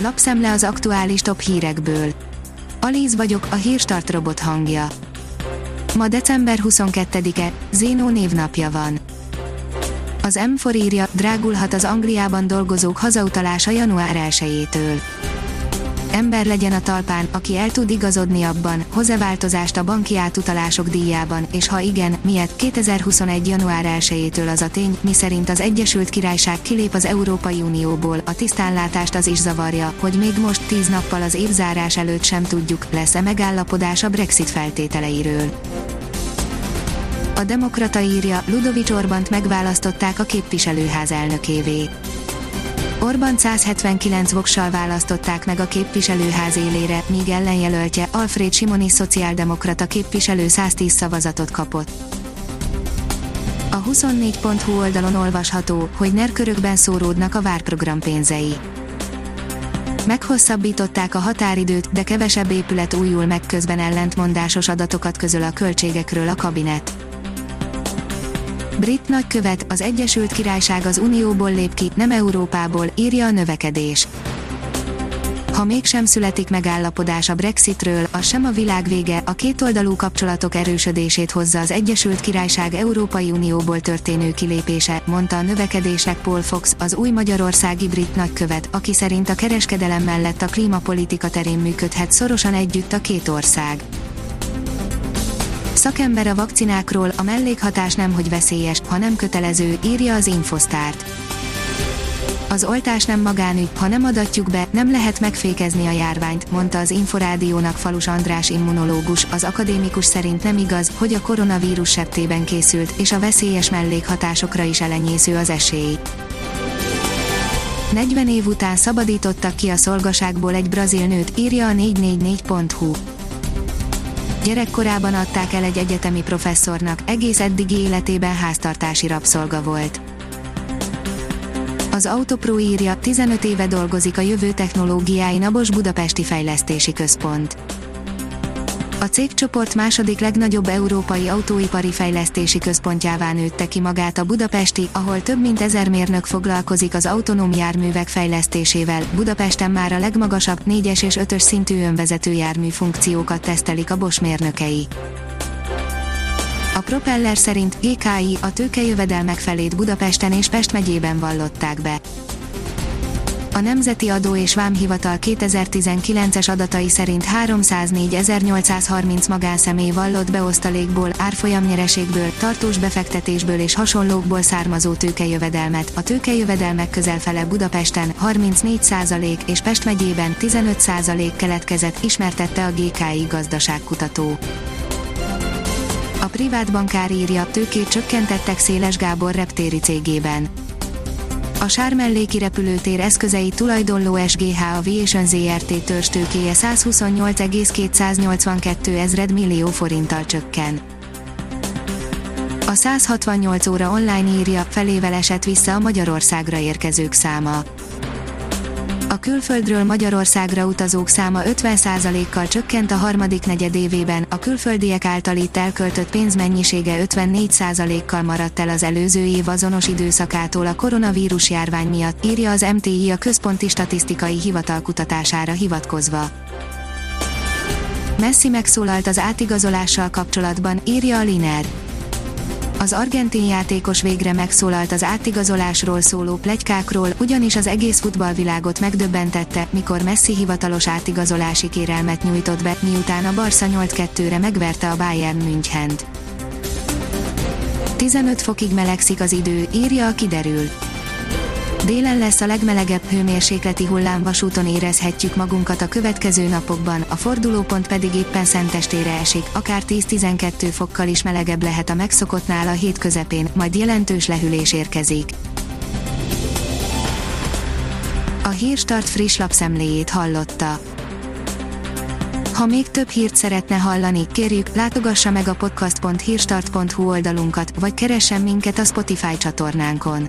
lapszemle az aktuális top hírekből. Alíz vagyok, a hírstart robot hangja. Ma december 22-e, Zénó névnapja van. Az M4 írja, drágulhat az Angliában dolgozók hazautalása január 1-től ember legyen a talpán, aki el tud igazodni abban, hoz-e változást a banki átutalások díjában, és ha igen, miért 2021. január 1-től az a tény, miszerint az Egyesült Királyság kilép az Európai Unióból, a tisztánlátást az is zavarja, hogy még most 10 nappal az évzárás előtt sem tudjuk, lesz-e megállapodás a Brexit feltételeiről. A Demokrata írja, Ludovic Orbánt megválasztották a képviselőház elnökévé. Orbán 179 voksal választották meg a képviselőház élére, míg ellenjelöltje Alfred Simoni szociáldemokrata képviselő 110 szavazatot kapott. A 24.hu oldalon olvasható, hogy nerkörökben szóródnak a várprogram pénzei. Meghosszabbították a határidőt, de kevesebb épület újul meg közben ellentmondásos adatokat közöl a költségekről a kabinet. Brit nagykövet, az Egyesült Királyság az Unióból lép ki, nem Európából, írja a növekedés. Ha mégsem születik megállapodás a Brexitről, az sem a világ vége, a kétoldalú kapcsolatok erősödését hozza az Egyesült Királyság Európai Unióból történő kilépése, mondta a növekedések Paul Fox, az új magyarországi brit nagykövet, aki szerint a kereskedelem mellett a klímapolitika terén működhet szorosan együtt a két ország. Szakember a vakcinákról, a mellékhatás nem hogy veszélyes, hanem kötelező, írja az Infosztárt. Az oltás nem magánügy, ha nem adatjuk be, nem lehet megfékezni a járványt, mondta az Inforádiónak Falus András immunológus, az akadémikus szerint nem igaz, hogy a koronavírus septében készült, és a veszélyes mellékhatásokra is elenyésző az esély. 40 év után szabadítottak ki a szolgaságból egy brazil nőt, írja a 444.hu. Gyerekkorában adták el egy egyetemi professzornak, egész eddigi életében háztartási rabszolga volt. Az Autopro írja, 15 éve dolgozik a jövő technológiái Nabos Budapesti Fejlesztési Központ. A cégcsoport második legnagyobb európai autóipari fejlesztési központjává nőtte ki magát a budapesti, ahol több mint ezer mérnök foglalkozik az autonóm járművek fejlesztésével. Budapesten már a legmagasabb 4-es és 5-ös szintű önvezető jármű funkciókat tesztelik a Bosch mérnökei. A propeller szerint GKI a tőkejövedelmek felét Budapesten és Pest megyében vallották be. A Nemzeti Adó és Vámhivatal 2019-es adatai szerint 304.830 magánszemély vallott be osztalékból, árfolyamnyereségből, tartós befektetésből és hasonlókból származó tőkejövedelmet. A tőkejövedelmek közel fele Budapesten 34% és Pest megyében 15% keletkezett, ismertette a GKI gazdaságkutató. A privát bankár írja, tőkét csökkentettek Széles Gábor reptéri cégében a Sármelléki repülőtér eszközei tulajdonló SGH Aviation ZRT törstőkéje 128,282 ezred millió forinttal csökken. A 168 óra online írja, felével esett vissza a Magyarországra érkezők száma. A külföldről Magyarországra utazók száma 50%-kal csökkent a harmadik negyed évében, a külföldiek által itt elköltött pénzmennyisége 54%-kal maradt el az előző év azonos időszakától a koronavírus járvány miatt, írja az MTI a Központi Statisztikai Hivatal kutatására hivatkozva. Messi megszólalt az átigazolással kapcsolatban, írja a Liner. Az argentin játékos végre megszólalt az átigazolásról szóló plegykákról, ugyanis az egész futballvilágot megdöbbentette, mikor Messi hivatalos átigazolási kérelmet nyújtott be, miután a Barca 8-2-re megverte a Bayern Münchent. 15 fokig melegszik az idő, írja a kiderül. Délen lesz a legmelegebb hőmérsékleti hullám vasúton érezhetjük magunkat a következő napokban, a fordulópont pedig éppen szentestére esik, akár 10-12 fokkal is melegebb lehet a megszokottnál a hét közepén, majd jelentős lehűlés érkezik. A Hírstart friss lapszemléjét hallotta. Ha még több hírt szeretne hallani, kérjük, látogassa meg a podcast.hírstart.hu oldalunkat, vagy keressen minket a Spotify csatornánkon